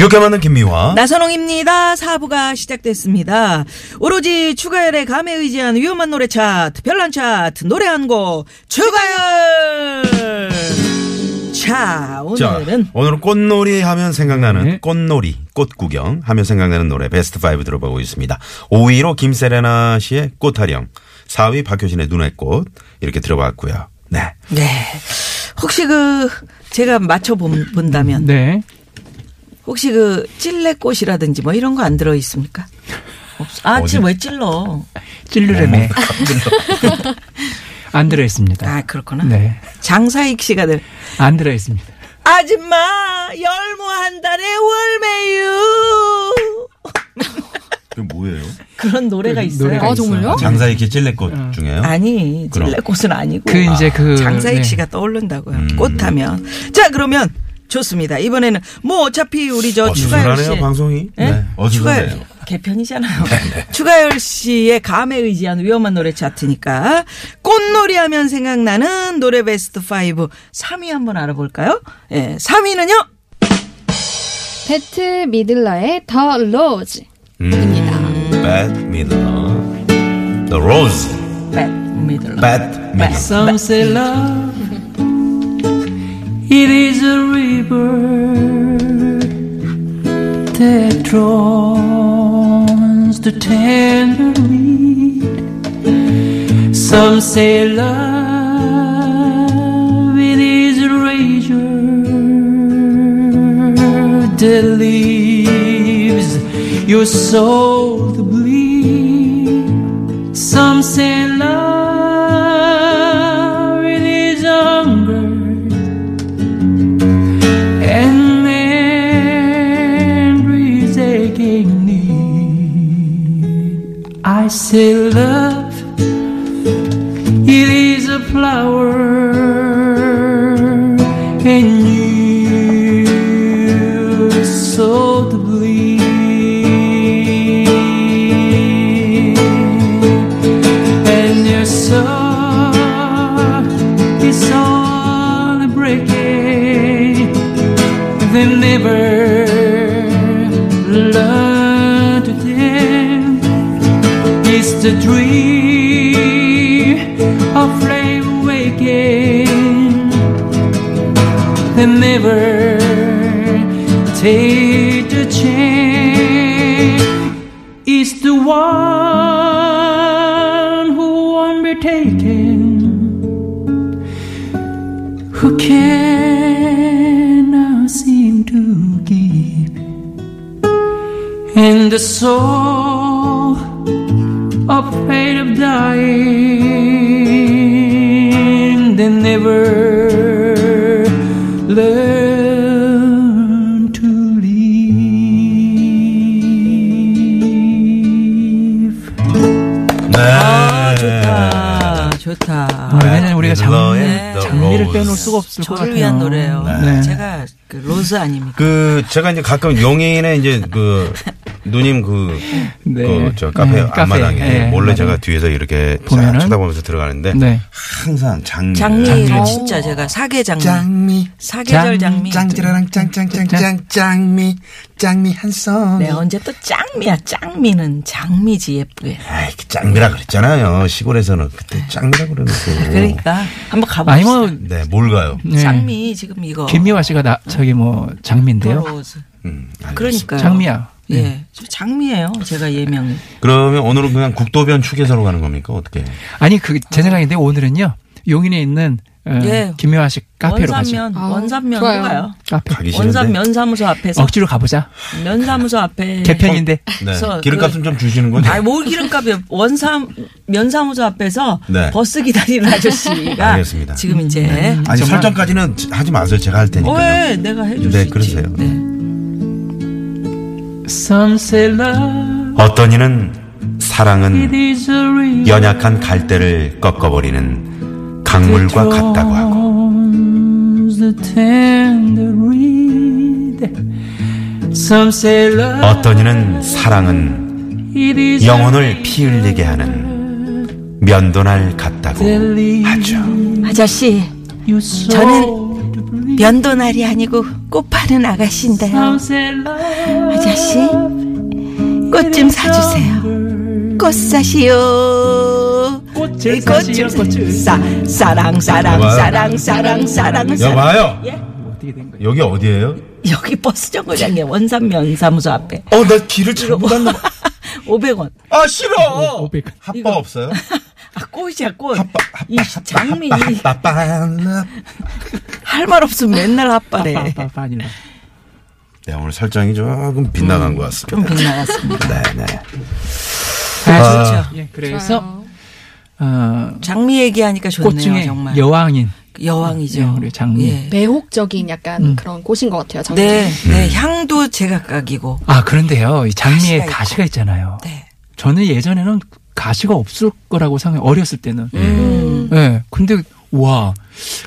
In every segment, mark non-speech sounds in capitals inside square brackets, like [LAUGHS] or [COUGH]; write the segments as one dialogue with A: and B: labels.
A: 이렇게 만든 김미화.
B: 나선홍입니다. 사부가 시작됐습니다. 오로지 추가열의 감에 의지한 위험한 노래 차트, 별난 차트, 노래 한 곡, 추가열! 자,
A: 자,
B: 오늘은
A: 오늘은 꽃놀이 하면 생각나는
C: 네.
A: 꽃놀이, 꽃 구경 하면 생각나는 노래 베스트 5 들어보고 있습니다. 5위로 김세레나 씨의 꽃타령, 4위 박효신의 눈의 꽃 이렇게 들어봤고요. 네.
B: 네. 혹시 그, 제가 맞춰본다면,
C: 네.
B: 혹시 그, 찔레꽃이라든지 뭐 이런 거 안 들어 있습니까? 없- 아? 지금 왜 찔러?
C: 찔르레메. 안 들어 있습니다. [LAUGHS]
B: 아, 그렇구나.
C: 네.
B: 장사익 씨가 들,
C: 안 들어 있습니다.
B: 아줌마, 열무 한 달에 월매유!
A: 그 뭐예요?
B: 그런 노래가 있어요.
C: 노래가
D: 아, 정말요?
A: 장사익 씨 찔레꽃 중에요?
B: 아니. 찔레꽃은 아니고.
C: 그 이제 그
B: 장사익
C: 네.
B: 씨가 떠오른다고요.
A: 음.
B: 꽃하면. 자, 그러면 좋습니다. 이번에는 뭐 어차피 우리 저 추가열 씨.
A: 방송이.
B: 예?
A: 네.
B: 추가열
A: 어수선해요.
B: 개편이잖아요. 추가열 씨의 감에 의지한 위험한 노래 차트니까 꽃놀이 하면 생각나는 노래 베스트 5 3위 한번 알아볼까요? 예, 3위는요.
D: 베트 미들러의 The Rose.
A: 음, Bad Midler. The Rose.
B: Bad Middle.
A: Bad Midler.
C: Some say love, it is a river that draws the tender reed. Some say love, it is a razor that leaves your soul to bleed. Some say say love taken, who cannot uh, seem to give, and the soul afraid of dying, 왜냐면 우리가 장미,
A: 네.
C: 장미를 빼놓을. 수가 없을 것 같아요.
B: 위한 노래예요.
C: 네.
B: 제가 그 로즈 아닙니까?
A: 그 제가 이제 가끔 용인에 이제 그 [LAUGHS] 누님 그
C: 네.
A: 그 저 카페
C: 네.
A: 앞마당에
C: 네,
A: 몰래
C: 맞아요.
A: 제가 뒤에서 이렇게
C: 보면은?
A: 자- 쳐다보면서 들어가는데
C: 네.
A: 항상 장미
B: 장미를 진짜 제가 사계 장미.
E: 장미
B: 사계절 장미.
E: 짱짜라랑 짱짱짱짱 짱미 짱미 한 송
B: 네, 언제 또 짱미야. 짱미는 장미지 예쁘게.
A: 아이 그 짱미라 그랬잖아요 시골에서는 그때 짱미라 그러는데 [LAUGHS]
B: 그러니까 한번 가봅시다.
C: 아니 뭐
A: 네 뭘 가요
C: 네.
B: 짱미 지금 이거.
C: 김미화 씨가 나 저기 뭐 장미인데요.
A: 음.
B: 그러니까.
C: 장미야.
B: 예. 저 장미예요. 제가 예명이.
A: 그러면 오늘은 그냥 국도변 휴게소로 가는 겁니까 어떻게
C: 아니 그 제 생각인데 오늘은요 용인에 있는 어,
B: 예.
C: 씨 카페로 가죠.
B: 원산면,
D: 아,
B: 원산면
D: 좋아요.
B: 가요.
C: 카페.
B: 원산 면사무소 앞에서.
C: 억지로 가보자.
B: 면사무소 앞에.
C: 개편인데.
A: 네. 기름값은 좀 주시는 거죠
B: 아니, 뭘 기름값이요. 원삼, 면사무소 앞에서
A: 네.
B: 버스 기다리는 아저씨가.
A: 알겠습니다.
B: 지금 이제.
A: 아니
C: 정말.
A: 설정까지는 하지 마세요 제가 할
B: 어,
A: 테니까
B: 왜? 내가 해줄
A: 네,
B: 수 있지.
A: 그러세요.
B: 네.
C: Some say love
A: 어떤 이는 사랑은
C: is a real
A: 연약한 갈대를 꺾어버리는 강물과 같다고 하고
C: the tender reed. Some say love
A: 어떤 이는 사랑은
C: it is
A: 영혼을 피 흘리게 하는 면도날 같다고 하죠.
B: 아저씨, 저는 면도날이 아니고 꽃 파는 아가씨인데요. 아저씨, 꽃 좀 사주세요. 꽃 사시오.
C: 꽃을
B: 꽃
C: 사시오,
B: 좀
C: 꽃을.
B: 사, 사랑, 사랑,
A: 여봐요.
B: 사랑, 사랑, 사랑, 사랑.
A: 여봐요.
B: 예?
C: 어떻게 된 거예요?
A: 여기 어디예요?
B: 여기 버스 정거장에 원산면 사무소 앞에.
A: 어, 나 길을 잘못 갔나 봐. [LAUGHS]
B: 500원.
A: 아, 싫어.
C: 500.
A: 핫바 없어요?
B: 아, 꽃이야, 꽃. 이 장미,
A: 빠빠라.
B: 할말 없으면 맨날
C: 바닐라.
A: 네, 오늘 설정이 조금 빗나간 것 같습니다.
B: 좀 빗나갔습니다.
A: 네, 네.
C: 아,
B: 좋죠.
C: 예, 그래서 어,
B: 장미 얘기하니까
C: 꽃
B: 좋네요,
C: 중에
B: 정말.
C: 여왕인
B: 여왕이죠.
C: 예, 우리 장미.
B: 예.
D: 매혹적인 약간 그런 꽃인 것 같아요. 장미.
B: 네, 네, 향도 제각각이고.
C: 아 그런데요, 이 장미에
B: 가시가
C: 가시가, 있잖아요.
B: 네.
C: 저는 예전에는 가시가 없을 거라고 생각. 어렸을 때는.
B: 음.
C: 예. 근데 와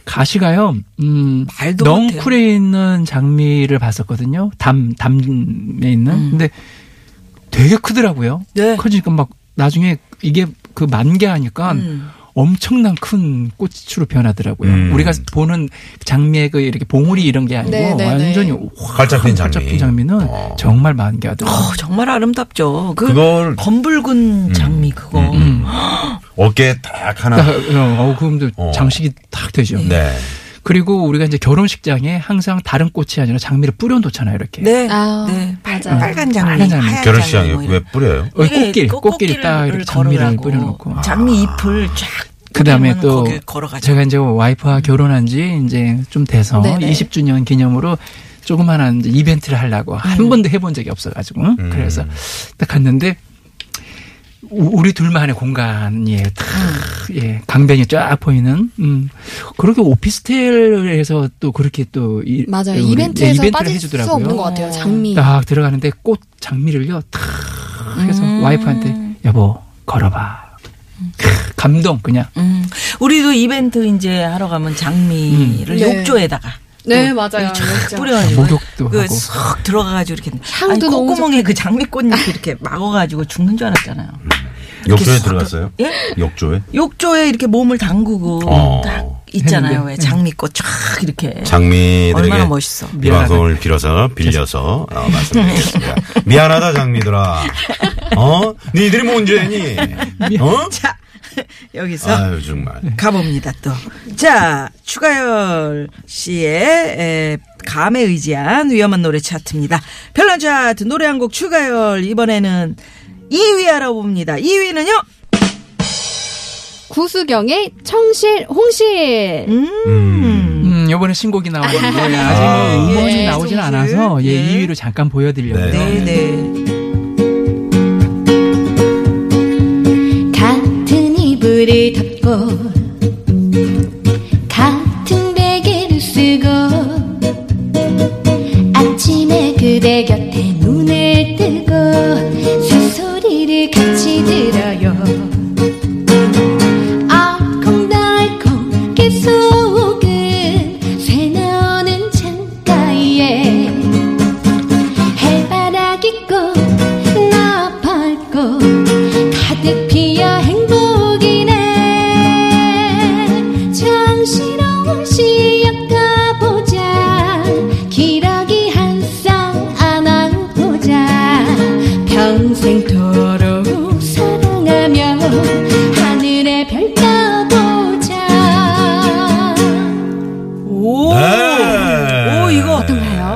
C: 가시가요. 음,
B: 말도
C: 넝쿨에 있는 장미를 봤었거든요. 담 담에 있는. 근데 되게 크더라고요.
B: 음. 네.
C: 커지니까 막 나중에 이게 그 만개하니까
B: 음.
C: 엄청난 큰 꽃으로 변하더라고요.
A: 음.
C: 우리가 보는 장미의 그 이렇게 봉우리 이런 게 아니고
D: 네, 네,
C: 완전히
D: 네.
C: 확
A: 활짝 핀 장미.
C: 장미는
A: 어.
C: 정말 만개하더라고요.
B: 어, 정말 아름답죠. 그
A: 그걸-
B: 검붉은 장미 그거.
C: 음.
A: 어깨에 딱 하나.
C: 어, 어, 그럼도
A: 어.
C: 장식이 딱 되죠.
A: 네.
C: 그리고 우리가 이제 결혼식장에 항상 다른 꽃이 아니라 장미를 뿌려 놓잖아요, 이렇게.
B: 네,
D: 아,
B: 네, 빨-
D: 맞아요.
B: 빨간 장미,
C: 빨간 장미.
A: 결혼식장에
B: 장미 뭐
A: 왜. 뿌려요?
C: 어,
B: 이게
C: 꽃길,
B: 꽃-
C: 꽃길에 딱 이렇게 장미를. 뿌려놓고.
B: 장미 잎을 쫙.
C: 그 다음에
B: 뿌리면
C: 또. 제가 이제 와이프와 결혼한 지 이제 좀 돼서
D: 네네.
C: 20주년 기념으로 조그마한 이제 이벤트를 하려고
B: 음.
C: 한 번도 해본 적이 없어가지고
A: 음.
C: 그래서 딱 갔는데 우- 우리 둘만의 공간이 탁,
B: 음.
C: 예, 강변이 쫙 보이는, 음, 그렇게 오피스텔에서 또 그렇게 또, 이,
D: 맞아요.
C: 우리-
D: 이벤트에서
C: 예, 이벤트를
D: 빠질 수
C: 해주더라고요.
D: 없는 것 같아요. 장미.
C: 딱 들어가는데 꽃 장미를요, 탁 해서
B: 음.
C: 와이프한테, 여보, 걸어봐. 크, 감동, 그냥.
B: 음, 우리도 이벤트 이제 하러 가면 장미를
D: 음. 네.
B: 욕조에다가
D: 네,
B: 또
D: 맞아요.
B: 뿌려가지고
C: 목욕도.
B: 그쏙 들어가가지고 이렇게
D: 향도
B: 아니, 콧구멍에 그 장미꽃잎 이렇게 막아가지고 죽는 줄 알았잖아요.
A: 욕조에
B: 쏙
A: 들어갔어요?
B: 예?
A: 욕조에?
B: 욕조에 이렇게 몸을 담그고
A: 어.
B: 딱 있잖아요.
C: 했는데,
B: 왜 장미꽃 쫙 이렇게
A: 장미들에게
B: 얼마나 멋있어.
A: 이 방송을 빌어서 빌려서 어, 말씀드리겠습니다. [LAUGHS] 미안하다 장미들아. 어? 니들이 뭔 죄니? [LAUGHS] 어?
B: 자 [LAUGHS] 여기서
A: 아유 정말.
B: 가봅니다 또. 자 추가열 씨의 에, 감에 의지한 위험한 노래 차트입니다. 별난 차트 노래 한 곡 추가열 이번에는 2위 알아봅니다. 2위는요.
D: 구수경의 청실, 홍실.
A: 음.
C: 음, 요번에 신곡이 나왔는데 [LAUGHS] 아직
A: 아.
C: 뭐 음원이
D: 예,
C: 나오진
B: 송실.
C: 않아서 예,
B: 예.
C: 2위로 잠깐 보여드리려고요.
A: 네.
B: 네 네.
F: 이불을 덮고 같은 베개를 쓰고 아침에 그대 곁에 눈을 뜨고 새소리를 같이 들어요. 알콩달콩 깨속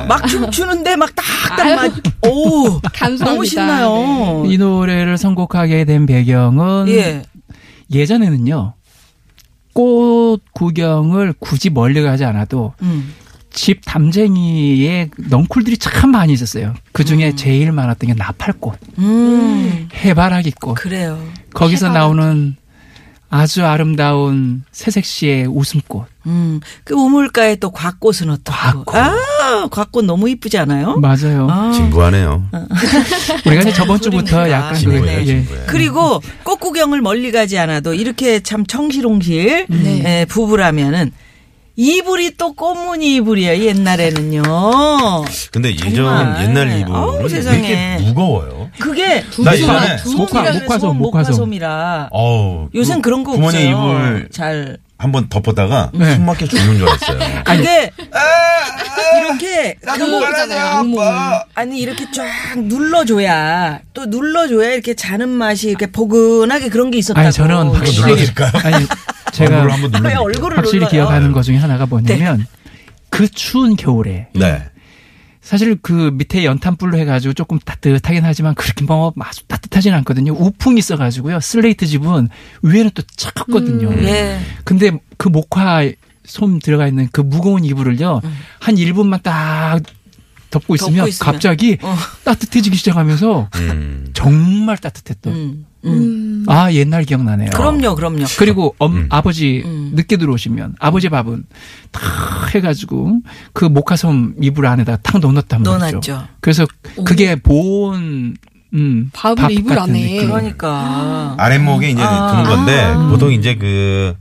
B: 막 춤추는데 [LAUGHS] 막 딱딱 맞. 오
D: 감사합니다.
B: 너무 신나요.
C: 이 노래를 선곡하게 된 배경은
B: 예.
C: 예전에는요. 꽃 구경을 굳이 멀리 가지 않아도
B: 음.
C: 집 담쟁이에 넝쿨들이 참 많이 있었어요. 그 중에 제일 많았던 게 나팔꽃,
B: 음.
C: 해바라기꽃.
B: 그래요.
C: 거기서
D: 해바라기.
C: 나오는 아주 아름다운 새색시의 웃음꽃.
B: 음, 그 우물가에 또 곽꽃은 어떻고?
C: 곽꽃.
B: 아, 곽꽃 너무 이쁘지 않아요?
C: 맞아요.
B: 아.
A: 진부하네요. [LAUGHS]
C: 우리가 이제 저번 주부터. 약간 그 예.
B: 그리고 꽃 구경을 멀리 가지 않아도 이렇게 참 청실홍실
D: 네.
B: 에, 부부라면은 이불이 또 꽃무늬 이불이에요 옛날에는요.
A: 근데 예전
B: 정말.
A: 옛날 이불은
B: 세상에.
A: 이렇게 무거워요?
B: 그게
A: 나 예전에
C: 목화,
B: 목화,
C: 목화솜, 목화솜.
B: 목화솜 이라
A: 어우,
B: 요새
A: 그
B: 그런 거
A: 부모님
B: 없어요.
A: 이불
B: 잘
A: 한번 덮었다가
C: 네.
A: 숨 막혀 죽는 줄 알았어요. [LAUGHS]
B: 그게 이렇게 그
D: 악몽이잖아요, 악몽.
B: 아니 이렇게 쫙 눌러줘야 또 눌러줘야 이렇게 자는 맛이 이렇게 포근하게 그런 게 있었다고.
C: 아니 저는 확실히
A: 눌러드릴까요? [LAUGHS]
C: 아니 제가
A: 얼굴을 한번
B: 왜
A: 눌러.
B: 얼굴을
C: 확실히
B: 눌러요?
C: 기억하는 것 중에 하나가 뭐냐면 그 추운 겨울에
A: 네.
C: 사실 그 밑에 연탄불로 해가지고 조금 따뜻하긴 하지만 그렇게 뭐 아주 따뜻하진 않거든요. 우풍이 있어가지고요. 슬레이트 집은 위에는 또 차갑거든요.
B: 예.
C: 근데 그 목화 솜 들어가 있는 그 무거운 이불을요. 한 1분만 딱 덮고 있으면,
B: 덮고 있으면.
C: 갑자기
B: 어.
C: 따뜻해지기 시작하면서
A: 음.
C: 정말 따뜻했던.
B: 음, 음.
D: 음.
C: 아 옛날 기억나네요.
B: 그럼요, 그럼요.
C: 그리고 엄,
A: 음.
C: 아버지
B: 음.
C: 늦게 들어오시면 아버지 밥은 탁 해가지고 그 목화솜 이불 안에다 탁 넣어놨단 말이죠.
B: 넣어놨죠.
C: 그래서 그게 보온 음,
D: 밥을
C: 밥
D: 이불 안에.
C: 느낌.
B: 그러니까.
A: 아랫목에 이제
B: 아.
A: 두는 건데
D: 아.
A: 보통 이제 그,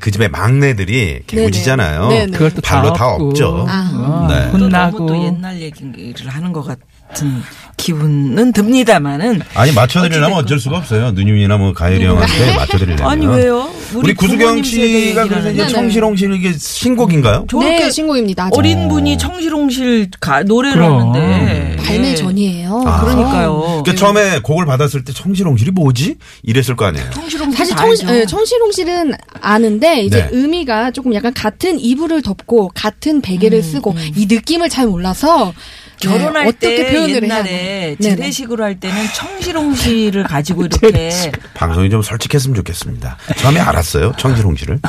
A: 그 집의 막내들이 개구지잖아요.
D: 네네.
C: 그걸 또
A: 발로 다. 없죠.
D: 아.
C: 어,
A: 네.
B: 또
C: 혼나고
B: 너무 또 옛날 얘기를 하는 것 같 은 기분은 듭니다만은.
A: 아니 맞춰드리려면. 어쩔 수가 없어요. 누님이나 뭐 가열이 형한테 맞춰드리려면.
B: 아니 왜요?
A: 우리 구수경
B: 부모님 세대
A: 씨가 그래서 이제. 청실홍실 이게 신곡인가요?
B: 저렇게
D: 네, 신곡입니다. 아직.
B: 어린 분이 청실홍실 가, 노래를
C: 그럼.
B: 하는데
D: 발매
B: 예.
D: 전이에요.
A: 아.
B: 그러니까요.
A: 그 처음에 곡을 받았을 때 청실홍실이 뭐지? 이랬을 거 아니에요.
B: 청실홍실
D: 사실 청시,
B: 알죠.
D: 예, 청실홍실은 아는데 이제
A: 네.
D: 의미가 조금 약간 같은 이불을 덮고 같은 베개를 쓰고 이 느낌을 잘 몰라서 네,
B: 음, 결혼할
D: 어떻게
B: 때
D: 표현을 해야
B: 옛날에. 재래식으로 할 때는 청실홍실을 가지고 [LAUGHS] 이렇게
A: 방송이 좀 솔직했으면 좋겠습니다. 처음에 알았어요. 청실홍실을. [LAUGHS]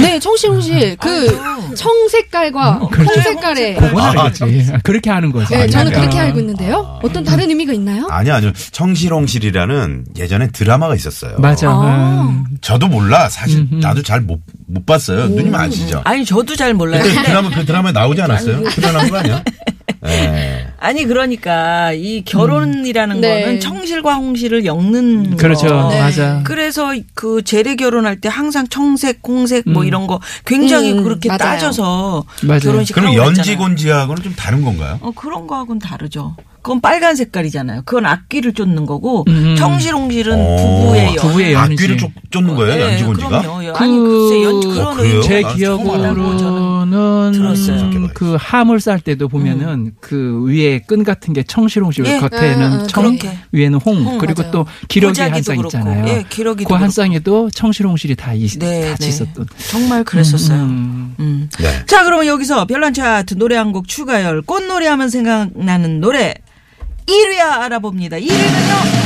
D: 네, 청실홍실 그 청색깔과 홍색깔의
C: 그건 알겠지. 그렇게 하는 거죠.
D: 네, 저는
A: 아니야.
D: 그렇게 알고 있는데요. 어떤 다른 의미가 있나요?
A: 아니요, 아니요. 청실홍실이라는 예전에 드라마가 있었어요.
C: 맞아.
D: 아.
C: 음.
A: 저도 몰라. 사실 나도 잘 못 못 봤어요. 누님 아시죠?
B: 아니 저도 잘 몰라요.
A: 그때 드라마 그 드라마에 나오지 않았어요? 출연한 거 아니야? [LAUGHS] 예.
B: 아니 그러니까 이 결혼이라는
D: 네.
B: 거는 청실과 홍실을 엮는
C: 그렇죠.
B: 거.
D: 네.
C: 맞아.
B: 그래서 그 재래 결혼할 때 항상 청색, 홍색 뭐
C: 음.
B: 이런 거 굉장히
D: 음,
B: 그렇게
D: 맞아요.
B: 따져서
C: 맞아요.
B: 결혼식
A: 그럼. 연지곤지하고는 좀 다른 건가요?
B: 어 그런 거하고는 다르죠. 그건 빨간 색깔이잖아요. 그건 악기를 쫓는 거고
C: 음.
B: 청실홍실은
A: 어,
B: 부부의 연.
C: 부부의 연이지.
A: 악귀를 쫓, 쫓는 거예요,
B: 네,
A: 연지곤지가?
B: 그럼요. 아니 글쎄 연
C: 그-
B: 그런
A: 어, 제난 처음
C: 기억으로는
B: 들었어요.
C: 음, 그 함을 쌀 때도 보면은 그 위에 끈 같은 게 청실홍실
B: 예.
C: 겉에는
D: 아,
C: 청
D: 그렇게.
C: 위에는 홍,
B: 홍,
C: 그리고
D: 맞아요.
C: 또 기러기 한 쌍 있잖아요.
B: 예, 기러기도
C: 그한
B: 그렇고.
C: 쌍에도 청실홍실이 다 있,
B: 네,
C: 같이
B: 네.
C: 있었던.
B: 정말 그랬었어요.
C: 음.
B: 음.
A: 네.
B: 자, 그러면 여기서 별난 차트 노래 한 곡 추가열 꽃노래 하면 생각나는 노래 1위 알아봅니다. 1위는요.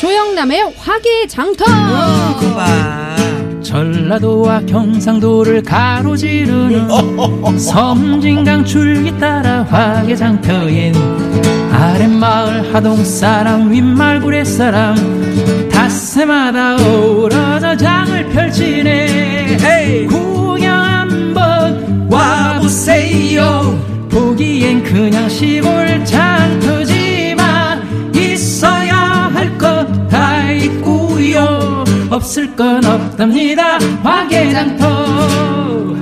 D: 조영남의 화개장터.
B: 그 봐.
C: 전라도와 경상도를 가로지르는 섬진강 줄기 따라 화개장터엔 아랫마을 하동사람 윗마을 구례사람 닷새마다 어우러져 장을 펼치네.
B: 헤이.
C: 구경 한번 와보세요. 보기엔 그냥 시골 장터지 없을 건 없답니다 화개장터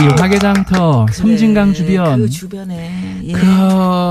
C: 이 화개장터 섬진강 주변
B: 그 주변에. 예.
C: 그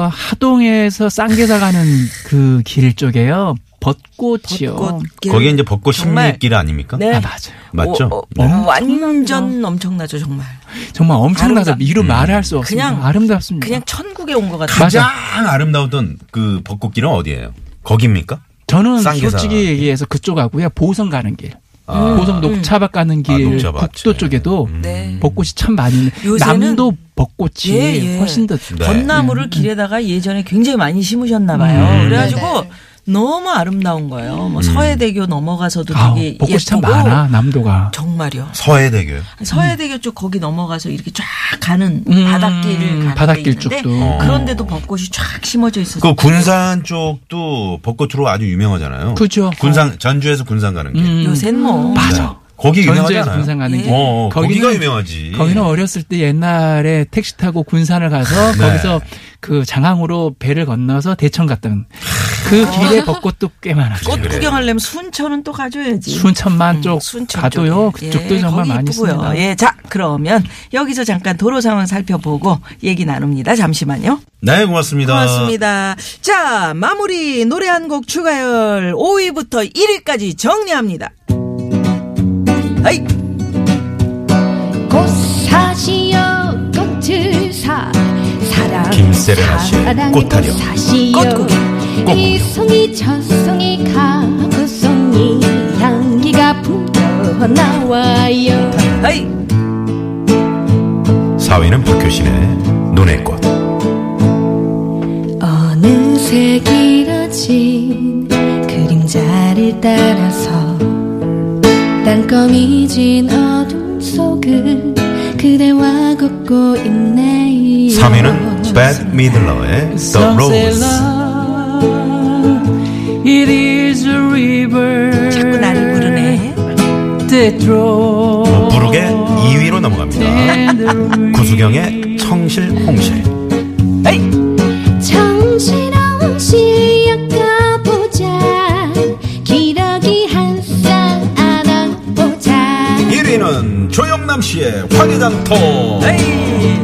C: 하동에서 쌍계사 가는 그 길 쪽에요 벚꽃이요
B: 벚꽃길.
A: 거기에 이제 벚꽃. 십리길 아닙니까?
B: 네.
C: 아 맞아요
A: 맞죠?
B: 어, 어,
A: 네.
B: 완전 엄청나죠, 정말.
C: 정말 엄청나서 이루 말을 할수 없습니다
B: 그냥-
C: 아름답습니다
B: 그냥 천국에 온 것 같아요.
A: 가장 아름다웠던 그 벚꽃길은 어디예요? 거기입니까?
C: 저는
A: 쌍계사.
C: 솔직히 얘기해서 그쪽 하고요. 보성 가는 길.
A: 아.
C: 보성 녹차밭 가는 길.
A: 아, 녹차밭.
C: 국도 쪽에도
A: 음.
B: 네.
C: 벚꽃이 참 많이 남도 벚꽃이
B: 예, 예.
C: 훨씬 더
A: 네.
B: 벚나무를 길에다가 예전에 굉장히 많이 심으셨나 봐요.
C: 음.
B: 그래가지고
D: 네네.
B: 너무 아름다운 거예요. 뭐 서해대교 넘어가서도
C: 아,
B: 되게
C: 벚꽃이 참
B: 예쁘고
C: 많아 남도가.
B: 정말요.
A: 서해대교요.
B: 서해대교 쪽 거기 넘어가서 이렇게 쫙 가는
C: 음,
B: 바닷길을 가는
C: 바닷길
B: 데 있는데
C: 쪽도.
A: 어.
B: 그런데도 벚꽃이 쫙 심어져 있어서
A: 그 군산 쪽도 벚꽃으로 아주 유명하잖아요.
C: 그죠.
A: 군산 전주에서 군산 가는 길.
C: 음,
B: 요새는 뭐
C: 맞아.
A: 거기
C: 전주에서
A: 유명하잖아요.
C: 군산 가는
B: 예.
C: 길.
A: 어, 어, 거기가
C: 거기는-
A: 유명하지.
C: 거기는 어렸을 때 옛날에 택시 타고 군산을 가서 [LAUGHS]
A: 네.
C: 거기서 그 장항으로 배를 건너서 대천 갔던 그 길에 벚꽃도 꽤 많았죠.
B: 꽃 구경하려면 순천은 또 가줘야지.
C: 순천만 쪽
B: 순천
C: 가도요.
B: 쪽에.
C: 그쪽도
B: 예,
C: 정말 많이. 있습니다.
B: 예, 자 그러면 여기서 잠깐 도로 상황 살펴보고 얘기 나눕니다. 잠시만요.
A: 네, 고맙습니다.
B: 고맙습니다. 자 마무리 노래 한 곡 추가열 5위부터 1위까지 정리합니다. 아이
F: 꽃사시여 꽃을 사 사랑
A: 김세레나 씨의 꽃타령.
B: 꽃구경.
F: 이 송이 저 송이 가고 송이 향기가 풍겨 나와요.
A: 4위는 박효신의 눈의 꽃.
F: 어느새 길어진 그림자를 따라서 땅거미 진 어둠 속을 그대와 걷고 있네요.
A: 3위는 Bad Midler의 The Rose.
C: It is a river.
B: 자꾸 나를 부르네.
C: that draws
A: 부르게 2위로 넘어갑니다. [LAUGHS] 구수경의 청실 홍실.
B: 아이
F: 정신없이 엮어보자 기러기 한쌍 안아보자
A: 1위는 조영남 씨의 화개장터.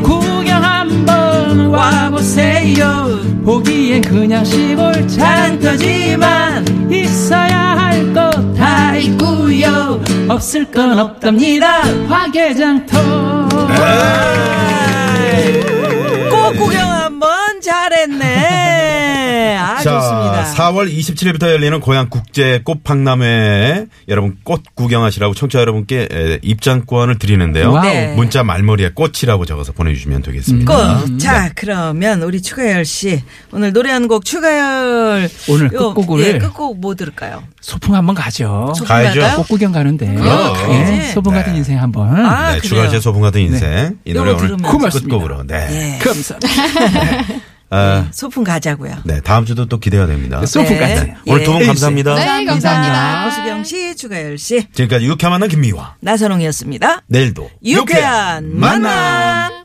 C: 구경 한번 와보세요. 보기엔 그냥 시골 장터지만 있어야 할 것 다 있고요. 없을 건 없답니다. 화개장터.
B: 좋습니다.
A: 4월 27일부터 열리는 고향 국제 꽃박람회에 여러분 꽃 구경하시라고 청취자 여러분께 에, 입장권을 드리는데요.
B: 네.
A: 문자 말머리에 꽃이라고 적어서 보내주시면 되겠습니다.
B: 꽃. 자, 그러면 우리 추가열 씨 오늘 노래 한 곡 추가열
C: 오늘
B: 요,
C: 끝곡을
B: 예, 끝곡 뭐 들을까요?
C: 소풍 한번 가죠.
B: 소풍
A: 가야죠.
C: 꽃 구경 가는데.
B: 그럼 가야지.
C: 예, 소풍 같은
A: 네.
C: 인생 한번.
B: 아,
A: 네,
B: 그래요?
A: 추가 제 소풍 같은 인생. 이 노래 오늘. 끝곡으로. 네.
B: 예.
C: 감사합니다. [LAUGHS]
A: 아,
B: 소풍 가자고요.
A: 네, 다음 주도 또 기대가 됩니다.
C: 소풍
B: 네.
C: 같은.
A: 오늘 두분
B: 예.
A: 감사합니다.
D: 네, 감사합니다.
B: 고수경 씨, 추가열 씨,
A: 지금까지 유쾌한 만남 김미화.
B: 나선홍이었습니다.
A: 내일도
B: 유쾌한 만남.